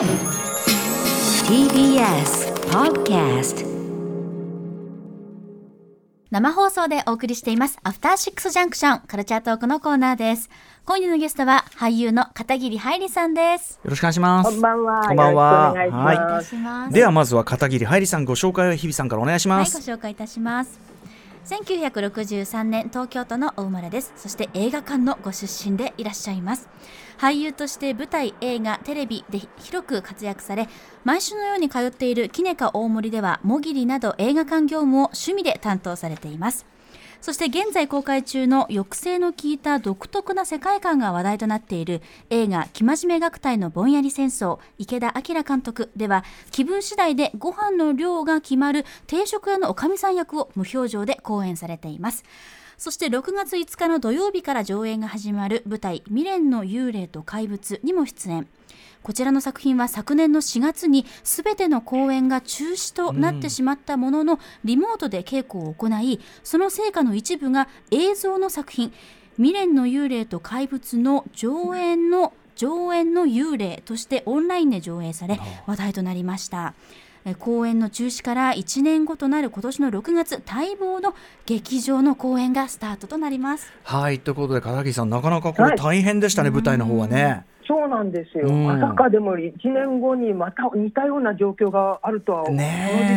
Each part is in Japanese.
TBS Podcast 生放送でお送りしていますアフターシックスジャンクションカルチャートークのコーナーです今夜のゲストは俳優の片桐はいりさんですよろしくお願いします。こんばんは。こんばんはいはいではまずは片桐はいりさんご紹介を日比さんからお願いしはい、ます。ご紹介いたします。1963年東京都のお生まれです。そして映画館のご出身でいらっしゃいます。俳優として舞台、映画、テレビで広く活躍され、毎週のように通っているキネカ大森では、もぎりなど映画館業務を趣味で担当されています。そして現在公開中の抑制の効いた独特な世界観が話題となっている映画「生真面目学隊のぼんやり戦争」池田明監督では気分次第でご飯の量が決まる定食屋のおかみさん役を無表情で講演されていますそして6月5日の土曜日から上映が始まる舞台「未練の幽霊と怪物」にも出演。こちらの作品は昨年の4月に全ての公演が中止となってしまったものの、リモートで稽古を行いその成果の一部が映像の作品「未練の幽霊と怪物」の上演の上演の幽霊としてオンラインで上映され話題となりました。え公演の中止から1年後となる今年の6月待望の劇場の公演がスタートとなります。はいということで片桐さんなかなかこれはい大変でしたね、舞台の方はね。そうなんですよ。うん。まさかでも1年後にまた似たような状況があるとは、この時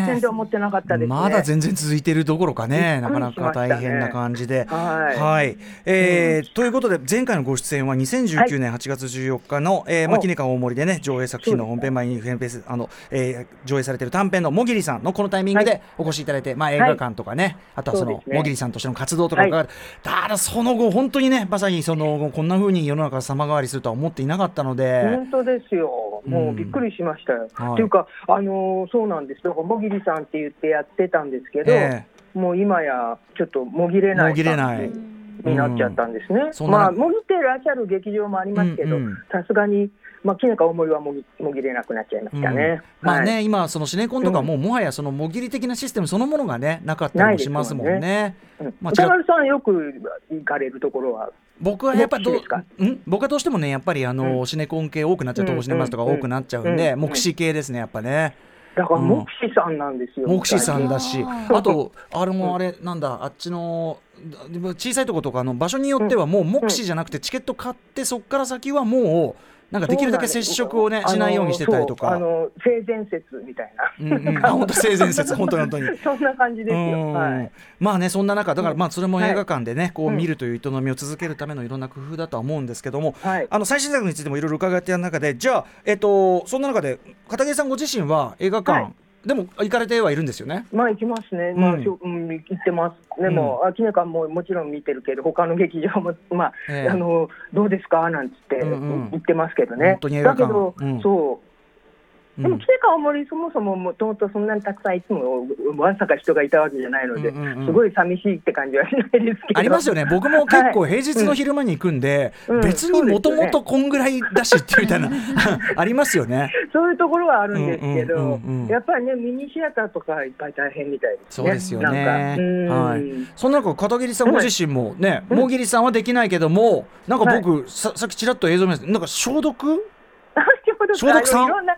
点では思ってなかったですね。まだ全然続いているどころかね。なかなびっくりしましたね。か大変な感じで。はい。えーということで前回のご出演は2019年8月14日の、えーまキネカ大森でね上映作品の本編前にフェンペースあの、えー上映されている短編のもぎりさんのこのタイミングでお越しいただいて、まあ、映画館とかね、あとはそのそうですね。もぎりさんとしての活動とか伺う、ただその後本当にねまさにその後こんな風に世の中が様変わりするとは思っていなかったので。本当ですよ、もうびっくりしましたよ。はい。っていうか、あのーそうなんです、だからもぎりさんって言ってやってたんですけど、えもう今やちょっともぎれないもぎれない。になっちゃったんですね。そんなまあ、もぎってらっしゃる劇場もありますけどうんうん、さすがに、まあ、きねか大森はもぎもぎれなくなっちゃいましたね。うん。まあね、はい。今そのシネコンとかも、もはやそのもぎり的なシステムそのものがねなかったりもしますもんね。ないうんまあさん、よく行かれるところは、僕はやっぱりどうん？僕はどうしてもねやっぱりあの、うんシネコン系多くなっちゃううん東シネマスとかうん多くなっちゃうんで、うん目視系ですねやっぱね。だからうん目視さんなんですよ。目視さんだし、あとあれもあれなんだあっちの小さいとことかの場所によってはもう目視じゃなくてチケット買ってそこから先はもうなんかできるだけ接触をねしないようにしてたりとか。あの性善説みたいな。うんうん、あ本当性善説本当に本当に。そんな感じですよ。うんはい。まあねそんな中だからまあそれもはい映画館でね、こううん見るという営みを続けるためのいろんな工夫だとは思うんですけども、はいあの最新作についてもいろいろ伺っている中でじゃあえっとそんな中で片桐さんご自身は映画館、はいでも行かれてはいるんですよね？まあ行きますね。まあ、うんしょうん、行ってます。でも、あきねかももちろん見てるけど、他の劇場も、まあ、ええあの、どうですか？なんつってうんうん言ってますけどね。だけど、うんそう。でも、うんきねか大森そもそももともとそんなにたくさんいつもわんさか人がいたわけじゃないので、うんうんうんすごい寂しいって感じはしないですけど。ありますよね僕も結構はい平日の昼間に行くんで、うん別にもともとこんぐらいだしってみたいな ありますよね。そういうところはあるんですけど、うんうんうんうんやっぱりね、ミニシアターとかいっぱい大変みたいですね。そうですよね。うんはい。そんな中片桐さんご自身もね、うんもぎりさんはできないけども、なんか僕、ささっきちらっと映像見ました。なんか消毒？消毒さん？んな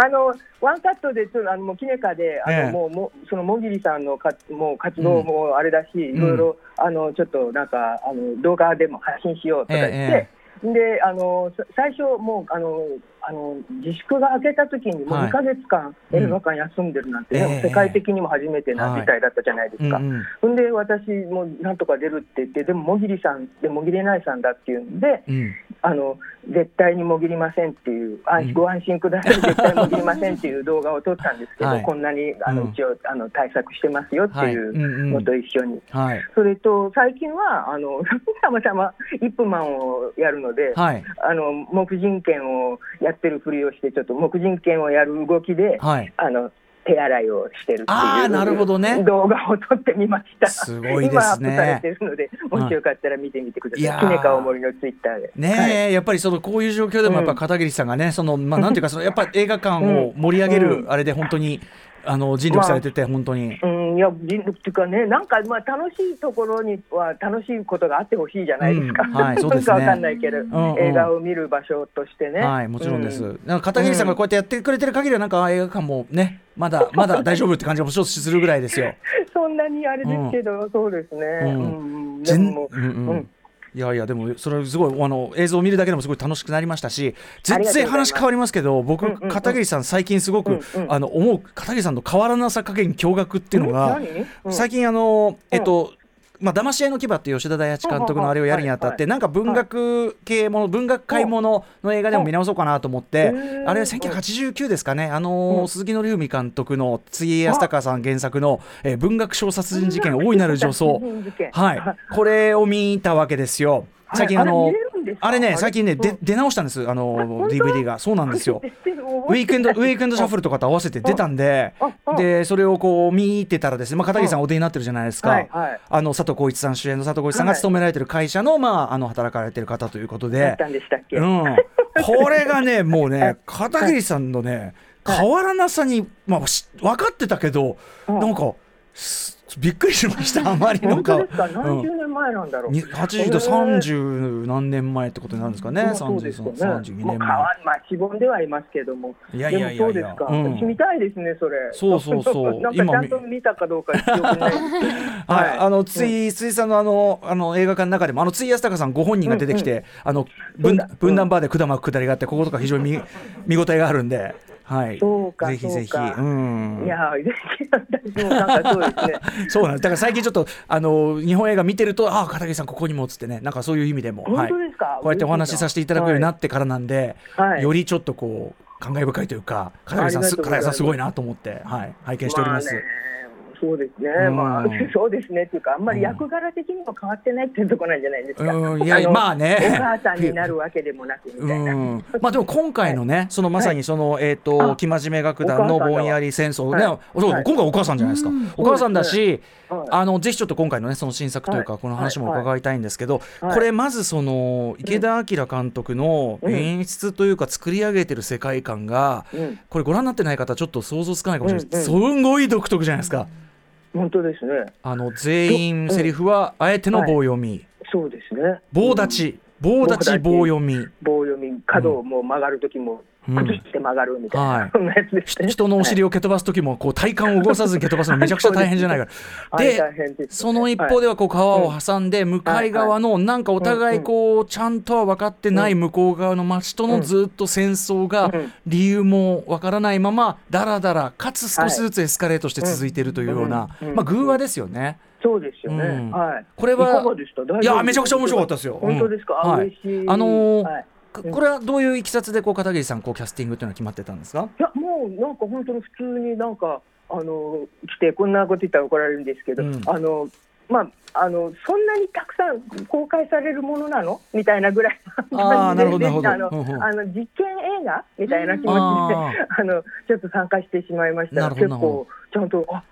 あのワンカットでちょっとあのもうキネカであの、ええ。もうもうそのもぎりさんのかもう活動もあれだし、いろいろあのちょっとなんかあの動画でも発信しようとか言って。えであのさ最初、もうあのあの自粛が明けた時にもうはい。2か月間、うん。映画館休んでるなんて、ええね世界的にも初めてな事態だったじゃないですか。うんうん。ほんで私もなんとか出るって言ってでももぎりさんでもぎれないさんだっていうんでうんあの絶対にもぎりませんっていう安うん。ご安心ください絶対もぎりませんっていう動画を撮ったんですけど、はい。こんなにあの、うん。一応あの対策してますよっていはい。うのと一緒に、はい。それと最近はあの たまたまイップマンをやるので、はい。あの木人剣をやってるふりをしてちょっと木人剣をやる動きで、はい。あの手洗いをしてるってあーなるほどね。いう動画を撮ってみました。すごいですね。今アップされてるので、もしよかったら見てみてください。いやー。きねかおもりのツイッターで。ねえ、やっぱりそのこういう状況でもやっぱ片桐さんがね、そのまあなんていうかそのやっぱり映画館を盛り上げるあれで本当にあの尽力されてて、本当に。うん、いや、人力っていうかね、なんか、まあ、楽しいところには楽しいことがあってほしいじゃないですか。うんはいそうですねわかんないけど、ん うん映画を見る場所としてね。はい、もちろんです。うなんか片桐さんがこうやってやってくれてる限りは、なんかあ映画館もね、まだ まだ大丈夫って感じがもちろんするぐらいですよ。そんなにあれですけど、そうですね。うんうん、で全も、うんうんうんいやいやでもそれすごいあの映像を見るだけでもすごい楽しくなりましたし全然話変わりますけど僕、うんうんうん。片桐さん最近すごく、うんうんあの思う片桐さんの変わらなさ加減驚愕っていうのが、最近あのえっと、まあ、騙し合いの牙っていう吉田大八監督のあれをやるにあたって、はいなんか文学系もの、文学界ものの映画でも見直そうかなと思って、うんあれは1989ですかね、あの鈴木紀文監督の杉江康隆さん原作の、えー文学小殺人事件大いなる女装。はい、これを見たわけですよ。最近あのあれね最近ねでうん。出直したんです。あの DVD が。そうなんですよ。ウウィークエンドウィークエンドシャッフルとかと合わせて出たんででそれをこう見てたらですね、まあ、片桐さんお出になってるじゃないですか、あの佐藤浩市さん主演の佐藤浩市さんがはい。勤められてる会社の,、まあ、あの働かれてる方ということで。だっ、たんでしたっけ、うん、これがね もうねはい。片桐さんのねはい。変わらなさに、まあ、し分かってたけど、うん。なんかすびっくりしました あまりなんか。本当ですか？うん何十年前なんだろう、に80と30何年前ってことになるんですかね、そうですよね。30 32年前。まあ、しぼんではいますけども。いやいやいやそうですか。うん。私見たいですね、それ。そうそうそう。なんかちゃんと見たかどうか記憶な い。はい、あのつい、ついさんのあのあの映画館の中でもあのつい安高さんご本人が出てきて、あの分分断バーで管巻く下りがあってこことか非常に見見応えがあるんで、はい、そうかぜひぜひ、そうん、いや、ぜひ私もなんかそうですね。そうなんです。だから最近ちょっとあの日本映画見てるとああ片桐さんここにもっつってねなんかそういう意味でも、本当ですか？はい、こうやってお話しさせていただくようになってからなんで、はい。よりちょっとこう感慨深いというか片桐さんす。片桐さんすごいなと思って、はい、拝見しております。まあねそうですね、うん。まあ、そうですね。っていうか、あんまり役柄的にも変わってないっていうところなんじゃないですか。うん。いやのまあね。お母さんになるわけでもなくみたいな。うん。まあでも今回のね、そのまさにその、えっ、とあ生真面目楽団のぼんやり戦争ね、はい。今回お母さんじゃないですか、お母さんだし、はい。あのぜひちょっと今回のねその新作というか、はい。この話も伺いたいんですけど、はい。これまずその池田明監督のうん。演出というか作り上げてる世界観が、うん、これご覧になってない方ちょっと想像つかないかもしれないです、うん。すんごい独特じゃないですか。本当ですね。あの全員セリフはあえての棒読み、そうですね。棒立ち、棒立ち棒読み。棒読み、角をもう曲がるときも、うん崩して曲がるみたいな、はい。人のお尻を蹴飛ばす時もこう体幹を動かさずに蹴飛ばすのめちゃくちゃ大変じゃないか。あ れででその一方ではこう川を挟んで向かい側のなんかお互いこうちゃんとは分かってない向こう側の町とのずっと戦争がうん。理由も分からないままだらだらかつ少しずつエスカレートして続いているというようなまあ偶話ですよね。そうですよね。うん。はい。これはいやめちゃくちゃ面白かったですよ。本当ですか？あうん。はい。あのーはいここれはどういういきさつでこう片桐さんこうキャスティングというのは決まってたんですか？いやもうなんか本当に普通になんかあの来てこんなこと言ったら怒られるんですけど、うん。あのまああのそんなにたくさん公開されるものなの？みたいなぐらいのうんうん。あの実験映画？みたいな気持ちで、ああのちょっと参加してしまいました。結構ちゃんとあ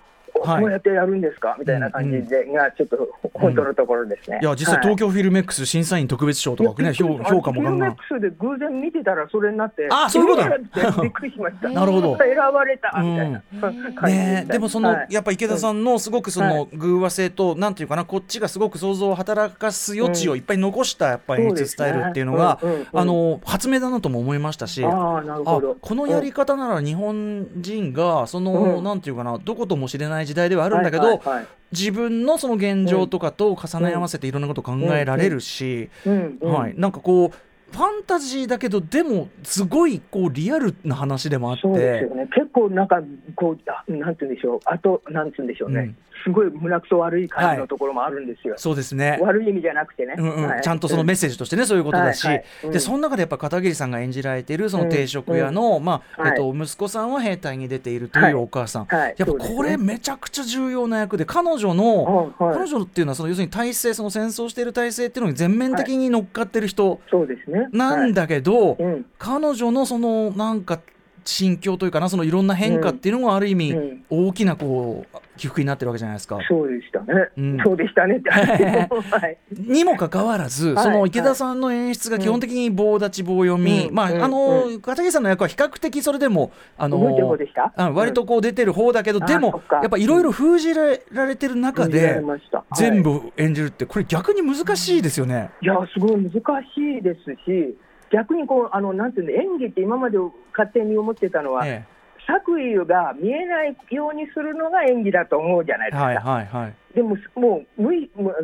はい。こうやってやるんですか？みたいな感じで、がちょっと本当のところですね。いや実際はい。東京フィルメックス審査員特別賞とかね評評価もガンガン。フィルメックスで偶然見てたらそれになって、あそういうことびっくりしました。なるほど。選ばれたみたいな。感じで。でもその、はい。やっぱ池田さんのすごくその、はい。偶話性となんていうかなこっちがすごく想像を働かす余地をいっぱい残したやっぱり演出スタイルっていうのが、あの発明だなとも思いましたし。ああなるあほど。このやり方なら日本人がその、うん。なんていうかなどことも知れない時代ではあるんだけど、自分のその現状とかと重ね合わせていろんなことを考えられるし、はい、なんかこうファンタジーだけどでもすごいこうリアルな話でもあって。そうですよね。結構なんかこうあなんて言うんでしょう。あとなんて言うんでしょうね。うんすごい胸くそ悪い感じのところもあるんですよ。そうですね。悪い意味じゃなくてね。うんうん。はい。ちゃんとそのメッセージとしてね、そういうことだし、はいはい。うん。でその中でやっぱ片桐さんが演じられているその定食屋の、まあはい。えっと、息子さんは兵隊に出ているとはい。いうお母さん、はい。やっぱこれめちゃくちゃ重要な役で彼女の、はい。はい。彼女っていうのはその要するに体制その戦争している体制っていうのに全面的に乗っかってる人そうですね。なんだけど、はいうん彼女のそのなんか心境というかなそのいろんな変化っていうのがある意味、うん。大きなこう起伏になってるわけじゃないですか。そうでしたね、うん。そうでしたね にもかかわらず、はい。その池田さんの演出が基本的に棒立ち棒読み、うん。まあ、うん。あの、う片桐さんの役は比較的それでも、あの動いてる方でした？うん割とこう出てる方だけど、うん。でもやっぱいろいろ封じられてる中で全部演じるってこれ逆に難しいですよね。いや、すごい難しいですし、逆にこうあのなんていうの演技って今まで勝手に思ってたのは、え作為が見えないようにするのが演技だと思うじゃないえ、ですか。はいはいはい。でももう無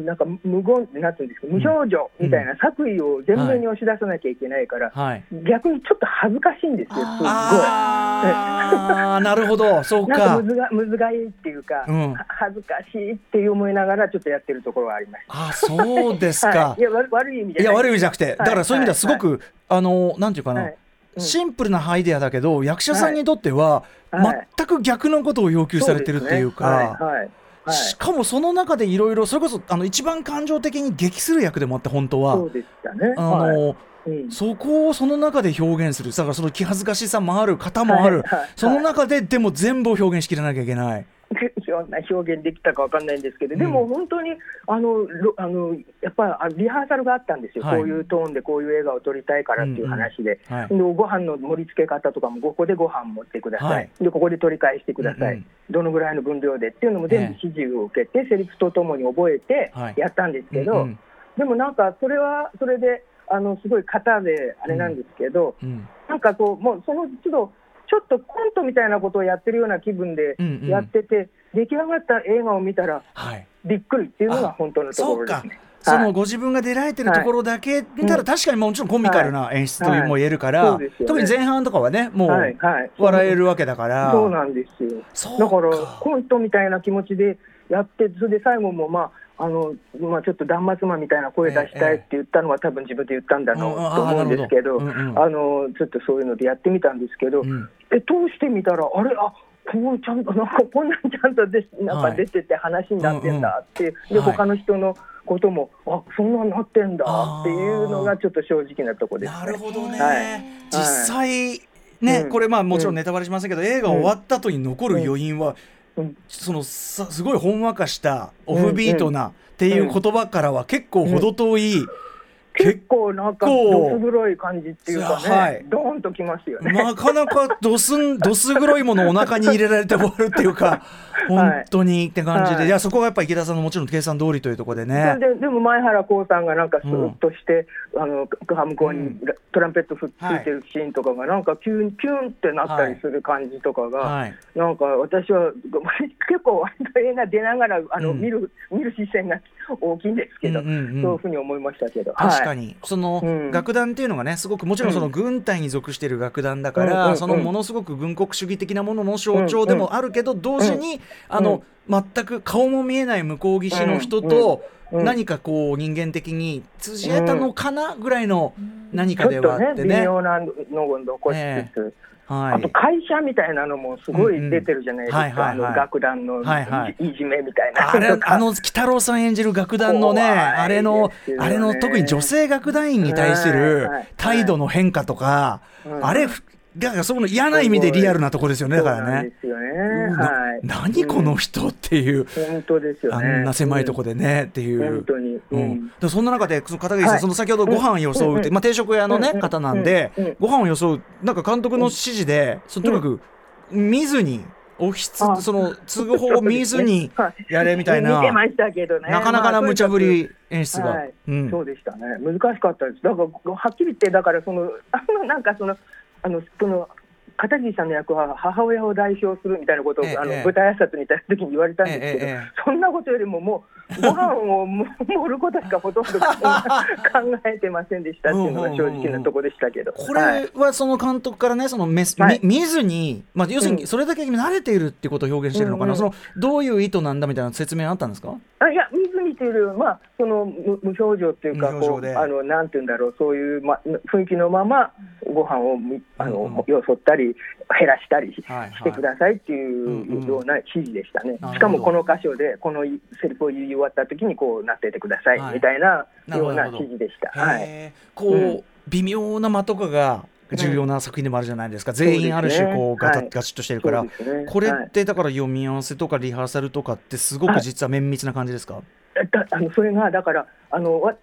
なんか無言なんていうんですか無表情みたいな作為を全面に押し出さなきゃいけないから、はい、逆にちょっと恥ずかしいんですよ、すっごい。ああなるほど。そうなんかか。むずがむずがいいっていうか、うん。は恥ずかしいって思いながらちょっとやってるところはありましあそうですた。か。はい、いや悪悪い意味いやじゃない。悪い意味じゃなくて、だからそういう意味ではすごく、あのなんていうかな、シンプルなアイデアだけど役者さんにとっては、はい。全く逆のことを要求されてるっていうか。そうですね。はい。はいはい。しかもその中でいろいろそれこそあの一番感情的に激する役でもあって本当は。そうでしたね。あの、はい。うん。そこをその中で表現する。だからその気恥ずかしさもある方もある、はいはいその中ででも全部を表現しきらなきゃいけない。そんな表現できたかわかんないんですけど、うん。でも本当にあのろあのやっぱりあリハーサルがあったんですよ、はい。こういうトーンでこういう映画を撮りたいからっていう話で、はい。でご飯の盛り付け方とかも、ここでご飯持ってください、はい。でここで取り返してください、うんうん。どのぐらいの分量でっていうのも全部指示を受けて、セリフとともに覚えてはい。やったんですけど、うんうん。でもなんかそれはそれであのすごい型であれなんですけど、うん。なんかこう、もうその都度、ちょっとコントみたいなことをやってるような気分でうんうん。やってて、出来上がった映画を見たら、はい。びっくりっていうのが本当のところですね。そはい。のご自分が出られてるところだけ見たらうん確かにもちろんコミカルな演出というはいも言えるから、特に前半とかはねもはい。うはい、笑えるわけだから、そうなんですよ。だからコントみたいな気持ちでやって、それで最後もまああのまあちょっと断末魔みたいな声出したいって言ったのは多分自分で言ったんだろうと思うんですけど、あのちょっとそういうのでやってみたんですけど、うん。え通してみたらあれ？あこうちゃんとなんかこんなんちゃんとでなんはい。か出てて話になってんだって、う。んではい。他の人のこともあそんなんなってんだっていうのがちょっと正直なとこです、ね。なるほどね、はい。実際ね、うん。これまあもちろんネタバレしませんけど、映画終わった後に残る余韻は、うんそのさすごいほんわかしたオフビートなっていう言葉からは結構程遠い、結構なんかどす黒い感じっていうかね、はい。ドーンときますよね。なかなかどすんどす黒いものをお腹に入れられて終わるっていうか本当にって感じで、はい。い、やそこがやっぱ池田さんのもちろん計算通りというところでそね。れででも前原光さんがなんかスーッとして、あの向こうにトランペットふっついてるシーンとかがなんかキュンキュンってなったりする感じとかが、はい。なんか私は結構割と映画出ながらあの、うん。見る見る視線が大きいんですけど、うんうんうん。そういうふうに思いましたけど。確かはい。に、その、うん。楽団っていうのがねすごくもちろんその軍隊に属している楽団だから、うんうんうんそのものすごく軍国主義的なものの象徴でもあるけど、同時に、あの全く顔も見えない向こう岸の人と、うん。うん。何かこう人間的に通じ合えたのかなぐらいの何かではあってね。妙なのを残しつつ、はい。あと会社みたいなのもすごい出てるじゃないですか、あの楽団のはいじめみたいな。あれあの鬼太郎さん演じる楽団のねあれのあれの特に女性楽団員に対する態度の変化とか、うん。あれだからその嫌な意味でリアルなとこですよねだからね。何この人っていう、本当ですよあね。んな狭いとこでね、っていう。そんな中でその片桐さん、はい。その先ほどご飯よそうって、うん。まあ、定食屋の、ねうん。方なんで、ご飯をよそうなんか監督の指示で、そのとにかく見ずにオフィスあ。その継ぐ方を見ずにはい。やれみたいな。なかなかな無茶ぶまあり演出が。そうでしたね。難しかったです。だからはっきり言ってだからそのなんかそのあのその片桐さんの役は母親を代表するみたいなことを、あのええ。ええ舞台挨拶にいた時に言われたんですけど、えそんなことよりももうご飯をも盛ることしかほとんど 考えてませんでしたっていうのが正直なとこでしたけど。こはい。れはその監督からねそのメス、はい。み見ずに、まあ、要するうん。にそれだけ慣れているっていうことを表現してるのかな、うんうん。そのどういう意図なんだみたいな説明あったんですか？あいや、湖というよりは、まあ、その無無表情というか、こうあのなんていうんだろう、そういう、ま、雰囲気のまま、ご飯をみあの、うん。うんよそったり、減らしたりしてくださいっていうような指示でしたね。しかもこの箇所で、このセリフを言い終わった時に、こうなっていてください、はい。みたいなような指示でした。はい。こう、うん。微妙な間とかが重要な作品でもあるじゃないですか、全員ある種こうガタはい。ガチッとしてるから、ね。これはいってだから読み合わせとかリハーサルとかってすごく実は綿密な感じですか、だあのそれがだからあのわ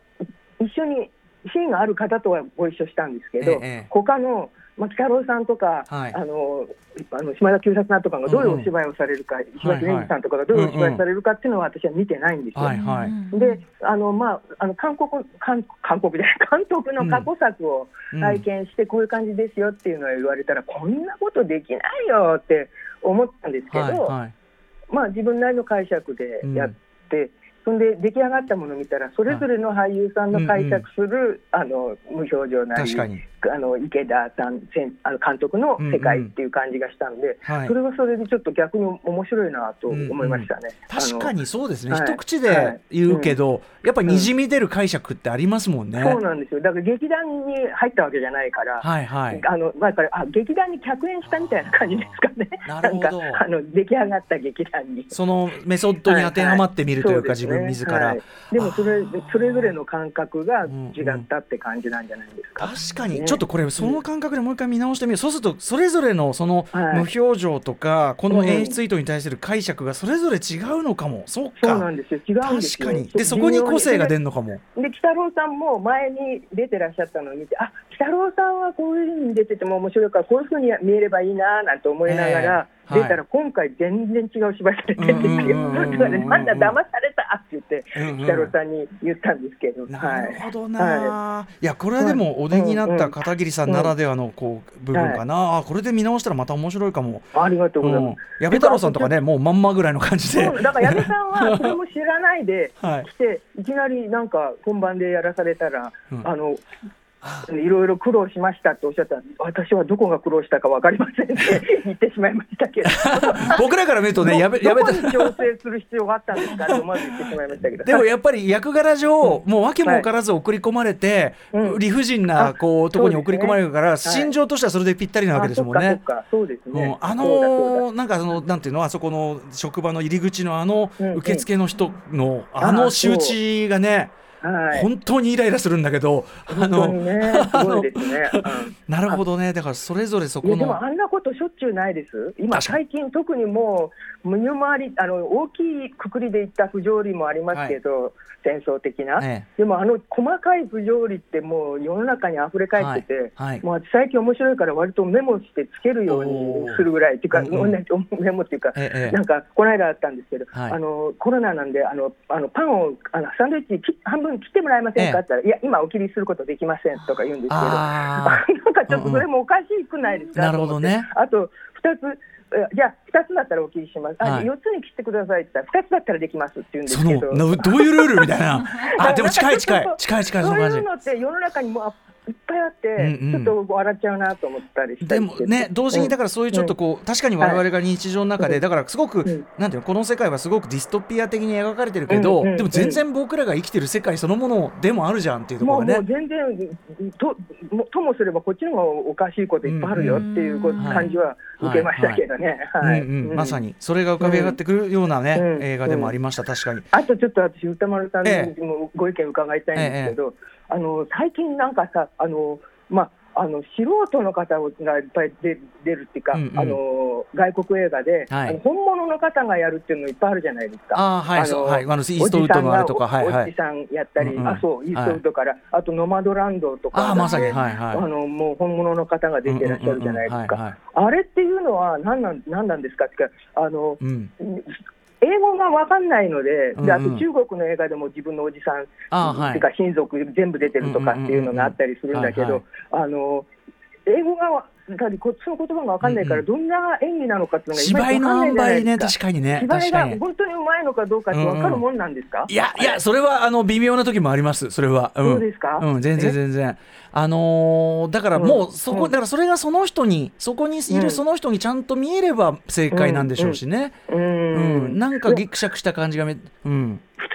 一緒にシーンがある方とはご一緒したんですけど、ええ。他の、まあ、北郎さんとか、はい。あのあの島田久作さんとかがどういうお芝居をされるか、石橋蓮司さんとかがどういうお芝居をされるかっていうのは私は見てないんですよ。はいはい、うんであのまあ、あの韓国韓韓国で監督の過去作をうん。拝見して、こういう感じですよっていうのを言われたら、こんなことできないよって思ったんですけど、はいはい。まあ、自分なりの解釈でやって、そんで出来上がったものを見たらそれぞれの俳優さんの解釈する、あの無表情なり確かに、あの池田さんあの監督の世界っていう感じがしたんで、はい。それはそれでちょっと逆に面白いなと思いましたね。確かにそうですね、はい一口で言うけど、やっぱりにじみ出る解釈ってありますもんね。そうなんですよ。だから劇団に入ったわけじゃないから、はいはい。あのだからあ劇団に客演したみたいな感じですかね、なんか あの出来上がった劇団に。そのメソッドに当てはまってみるというか、自分自ら、はい。でもそれそれぞれの感覚がうん違ったって感じなんじゃないですか？確かに。ね。ちょっとこれその感覚でもう一回見直してみる、そうするとそれぞれのそのはい。無表情とかこの演出意図に対する解釈がそれぞれ違うのかも。そうそうなかんですよ。違うんですよ。確かに。でそこに個性が出るのかも。で北郎さんも前に出てらっしゃったのを見てあ北郎さんはこういうふうに出てても面白いからこういうふうに見えればいいななんて思いながら、ええ。はい出たら今回全然違う芝居されてるんですよ。だからねなんだ騙されたって言ってうんうん北郎さんに言ったんですけど、なるほどな、、はいやこれはでもお出になった片桐さんならではのこう部分かな、あこれで見直したらまた面白いかも、ありがとうございうんます。、矢部太郎さんとかねもうまんまぐらいの感じでだから矢部さんはそれも知らないではい来て、い、きなりなんか本番でやらされたら、うんあのいろいろ苦労しましたっておっしゃったら私はどこが苦労したか分かりませんって言ってしまいましたけど。僕らから見るとね矢部矢部どこに調整する必要があったんですかって思わず言ってしまいましたけど。でもやっぱり役柄上、もう訳も分からず送り込まれて、うん。理不尽なこうとこに送り込まれるから、ね。心情としてはそれでぴったりなわけですもんね。あそうですね、うん、あのーなんかそのなんていうのあそこの職場の入り口のあの受付の人のああの仕打ちがね、だはい。本当にイライラするんだけどあのにねすごいですね、うん。なるほどね。だからそれぞれそこのもあんなことしょっちゅうないです、今、最近、特にもう、身の回りあの、大きいくくりでいった不条理もありますけど、戦争的な、えでもあの細かい不条理って、もう世の中に溢れ返ってて、はい。はい。もう最近面白いから、割とメモしてつけるようにするぐらい、っていうか、うんうん。メモっていうか、ええええ。なんかこの間あったんですけど、はい。あのコロナなんで、あのあのパンをあのサンドイッチき半分切ってもらえませんかって言ったら、いや、今、お切りすることできませんとか言うんですけど。あなんかちょっとそれもおかしくないですか、なるほどね。あと2つえじゃあ2つだったらお切りします、あはい。4つに切ってくださいって言ったら2つだったらできますって言うんでそすけど。のなどういうルールみたいな。あでも近い近い。近い近いそそういうのって世の中にもあいっぱいあって、うんうん。ちょっと笑っちゃうなと思ったりしたでもね同時にだからそういうちょっとこう、確かに我々が日常の中で、だからすごく、ん。なんていうのこの世界はすごくディストピア的に描かれてるけど、うんうんうんでも全然僕らが生きてる世界そのものでもあるじゃんっていうところがね。もう全然ともともすればこっちの方がおかしいこといっぱいあるよっていう感じは受けましたけどね。はい。うんうん、まさににそれが浮かび上がってくるようなね、うん。映画でもありました、確かに。あとちょっと私、歌丸さんえにもご意見伺いたいんですけど、あの最近なんかさ、あのまあ、あの素人の方がいっぱい出出るっていうか、うんうん。あの外国映画で、はい。あの本物の方がやるっていうのいっぱいあるじゃないですか。ああはいのそうはい。あのイーストウッドのあれとかおじさんがはいはい。おじさんやったり、うんうん。あそうイーストウッドから、あとノマドランドとかああまさにはいはい。あのもう本物の方が出てらっしゃるじゃないですか。はい。あれっていうのは何なん何なんですかってかあのうん、英語が分かんないので、であと中国の映画でも自分のおじさん、あはい。っていうか親族全部出てるとかっていうのがあったりするんだけど、あの英語がやはりこその言葉が分かんないから、うんどんな演技なのかっていうのが芝居の塩梅ね確かにね。芝居が本当にうまいのかどうかって分かるもんなんですか、いやいやそれはあの微妙な時もあります。それは、うん、そうですか？うん全然え？全然。あのーだからもうそこ、うん。だからそれがその人にそこにいるその人にちゃんと見えれば正解なんでしょうしね、ううん。ん。なんかギクシャクした感じがめうん普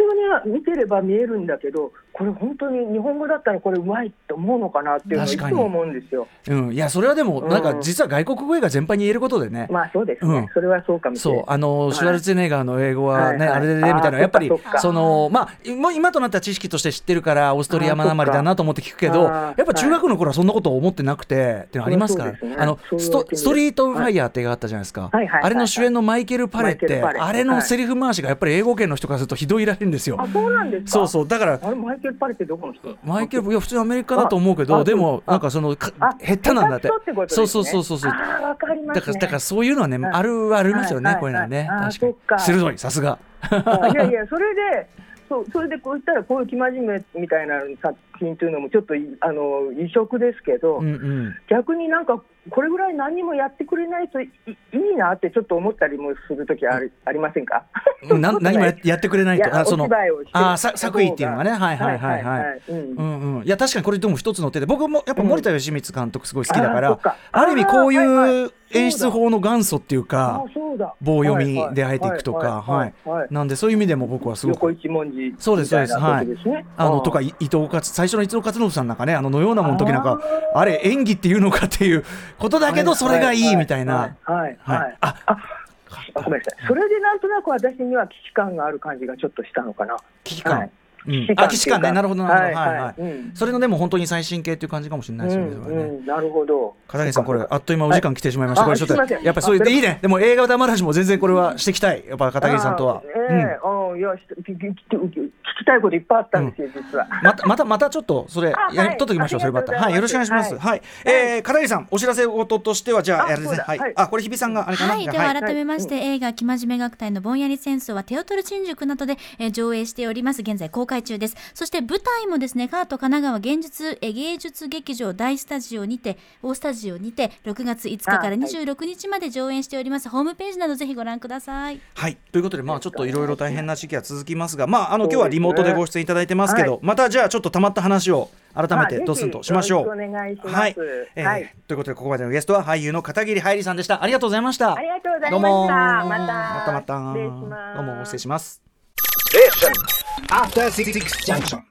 通に見てれば見えるんだけど、これ本当に日本語だったらこれうまいって思うのかなっていうのをいつも思うんですよ。うん、いやそれはでもうん。なんか実は外国語映画全般に言えることでね、まあそうですね、うん。それはそうかもしれそう。ない。あの、い。シュワルツェネッガーの英語はね、はいはい。あれでねみたいな。やっぱりそのまあもう今となったら知識として知ってるからオーストリア学まりだなと思って聞くけどやっぱ中学の頃はそんなこと思ってなくてっていうのありますから、ね。あのストストリート・ファイヤーって映画あったじゃないですか、あれの主演のマイケル・パレってあれのセリフ回しがやっぱり英語圏の人からするとひどいらしいんですよあ、。そうなんですか。そうそうだからあれマイケルパレってどこの人？マイケルいや普通アメリカだと思うけどでもなんかそのか下手なんだってそってことそうそうそうそうそうあわかりますね。だからだからそういうのはね、あるありますよね、こういうのはね、確かに鋭いさすがいやいや、それで、そうそれでこう言ったら、こういう生真面目みたいな作品というのも、ちょっといあの異色ですけど、うんうん。逆になんか、これぐらい何もやってくれないといいいなって、ちょっと思ったりもするときあり,、ありませんか？何もややってくれないと。あそのあ作為っていうのがね。はいはいはい。はいうん。うんうん、いや確かにこれでも一つの手で。僕もやっぱ森田義満監督すごい好きだから、あーそっか。ある意味こういう演出法の元祖っていうか棒読みで入っていくとかはいはい。なんでそういう意味でも僕はすごくそうですそうです。いあのとかいい伊藤勝最初の伊藤勝信さんなんかねあののようなものの時なんかあれ演技っていうのかっていうことだけどそれがいいみたいな。はい。はい。あごめんなさい。それでなんとなく私には危機感がある感じがちょっとしたのかな。危機感、はい。うん、あ既視感ね。なるほどなるほど。はいはい、うん。それのでも本当に最新形っていう感じかもしれないですよね、なるほど。片桐さん、これ、あっという間お時間来てしまいました。はい。これちょっとやっぱりそういう、いいね。でも映画歌話も全然これはしていきたい。やっぱ片桐さんとは。聞きたいこといっぱいあったんですよ、実は。またまたまたちょっとそれやっときましょう、それまた。はい、よろしくお願いします。ははい。い、えー、片桐さん、お知らせ事としては、じゃあ、ああれですね。はい。あ、これ日比さんがあれかな？はい、ではあ改めまして、映画「生真面目学隊のぼんやり戦争」はテオトル新宿などで、えー上映しております。現在公開中ですそして舞台もですねカート神奈川現実えー芸術劇場大スタジオにて大スタジオにて6月5日からあはい26日まで上演しております、ホームページなどぜひご覧くださいはい、ということで、まあ、ちょっといろいろ大変な時期は続きますが、まあ、あの、今日はリモートでご出演いただいてますけど、はまた、じゃあ、ちょっとたまった話を改めてドスンとしましょう。お願いしますはい、えーはいということで、ここまでのゲストは俳優の片桐はいりさんでした。ありがとうございました。ありがとうございどうもました。また。またまた。失礼します。どうも失礼します。After Six Junction.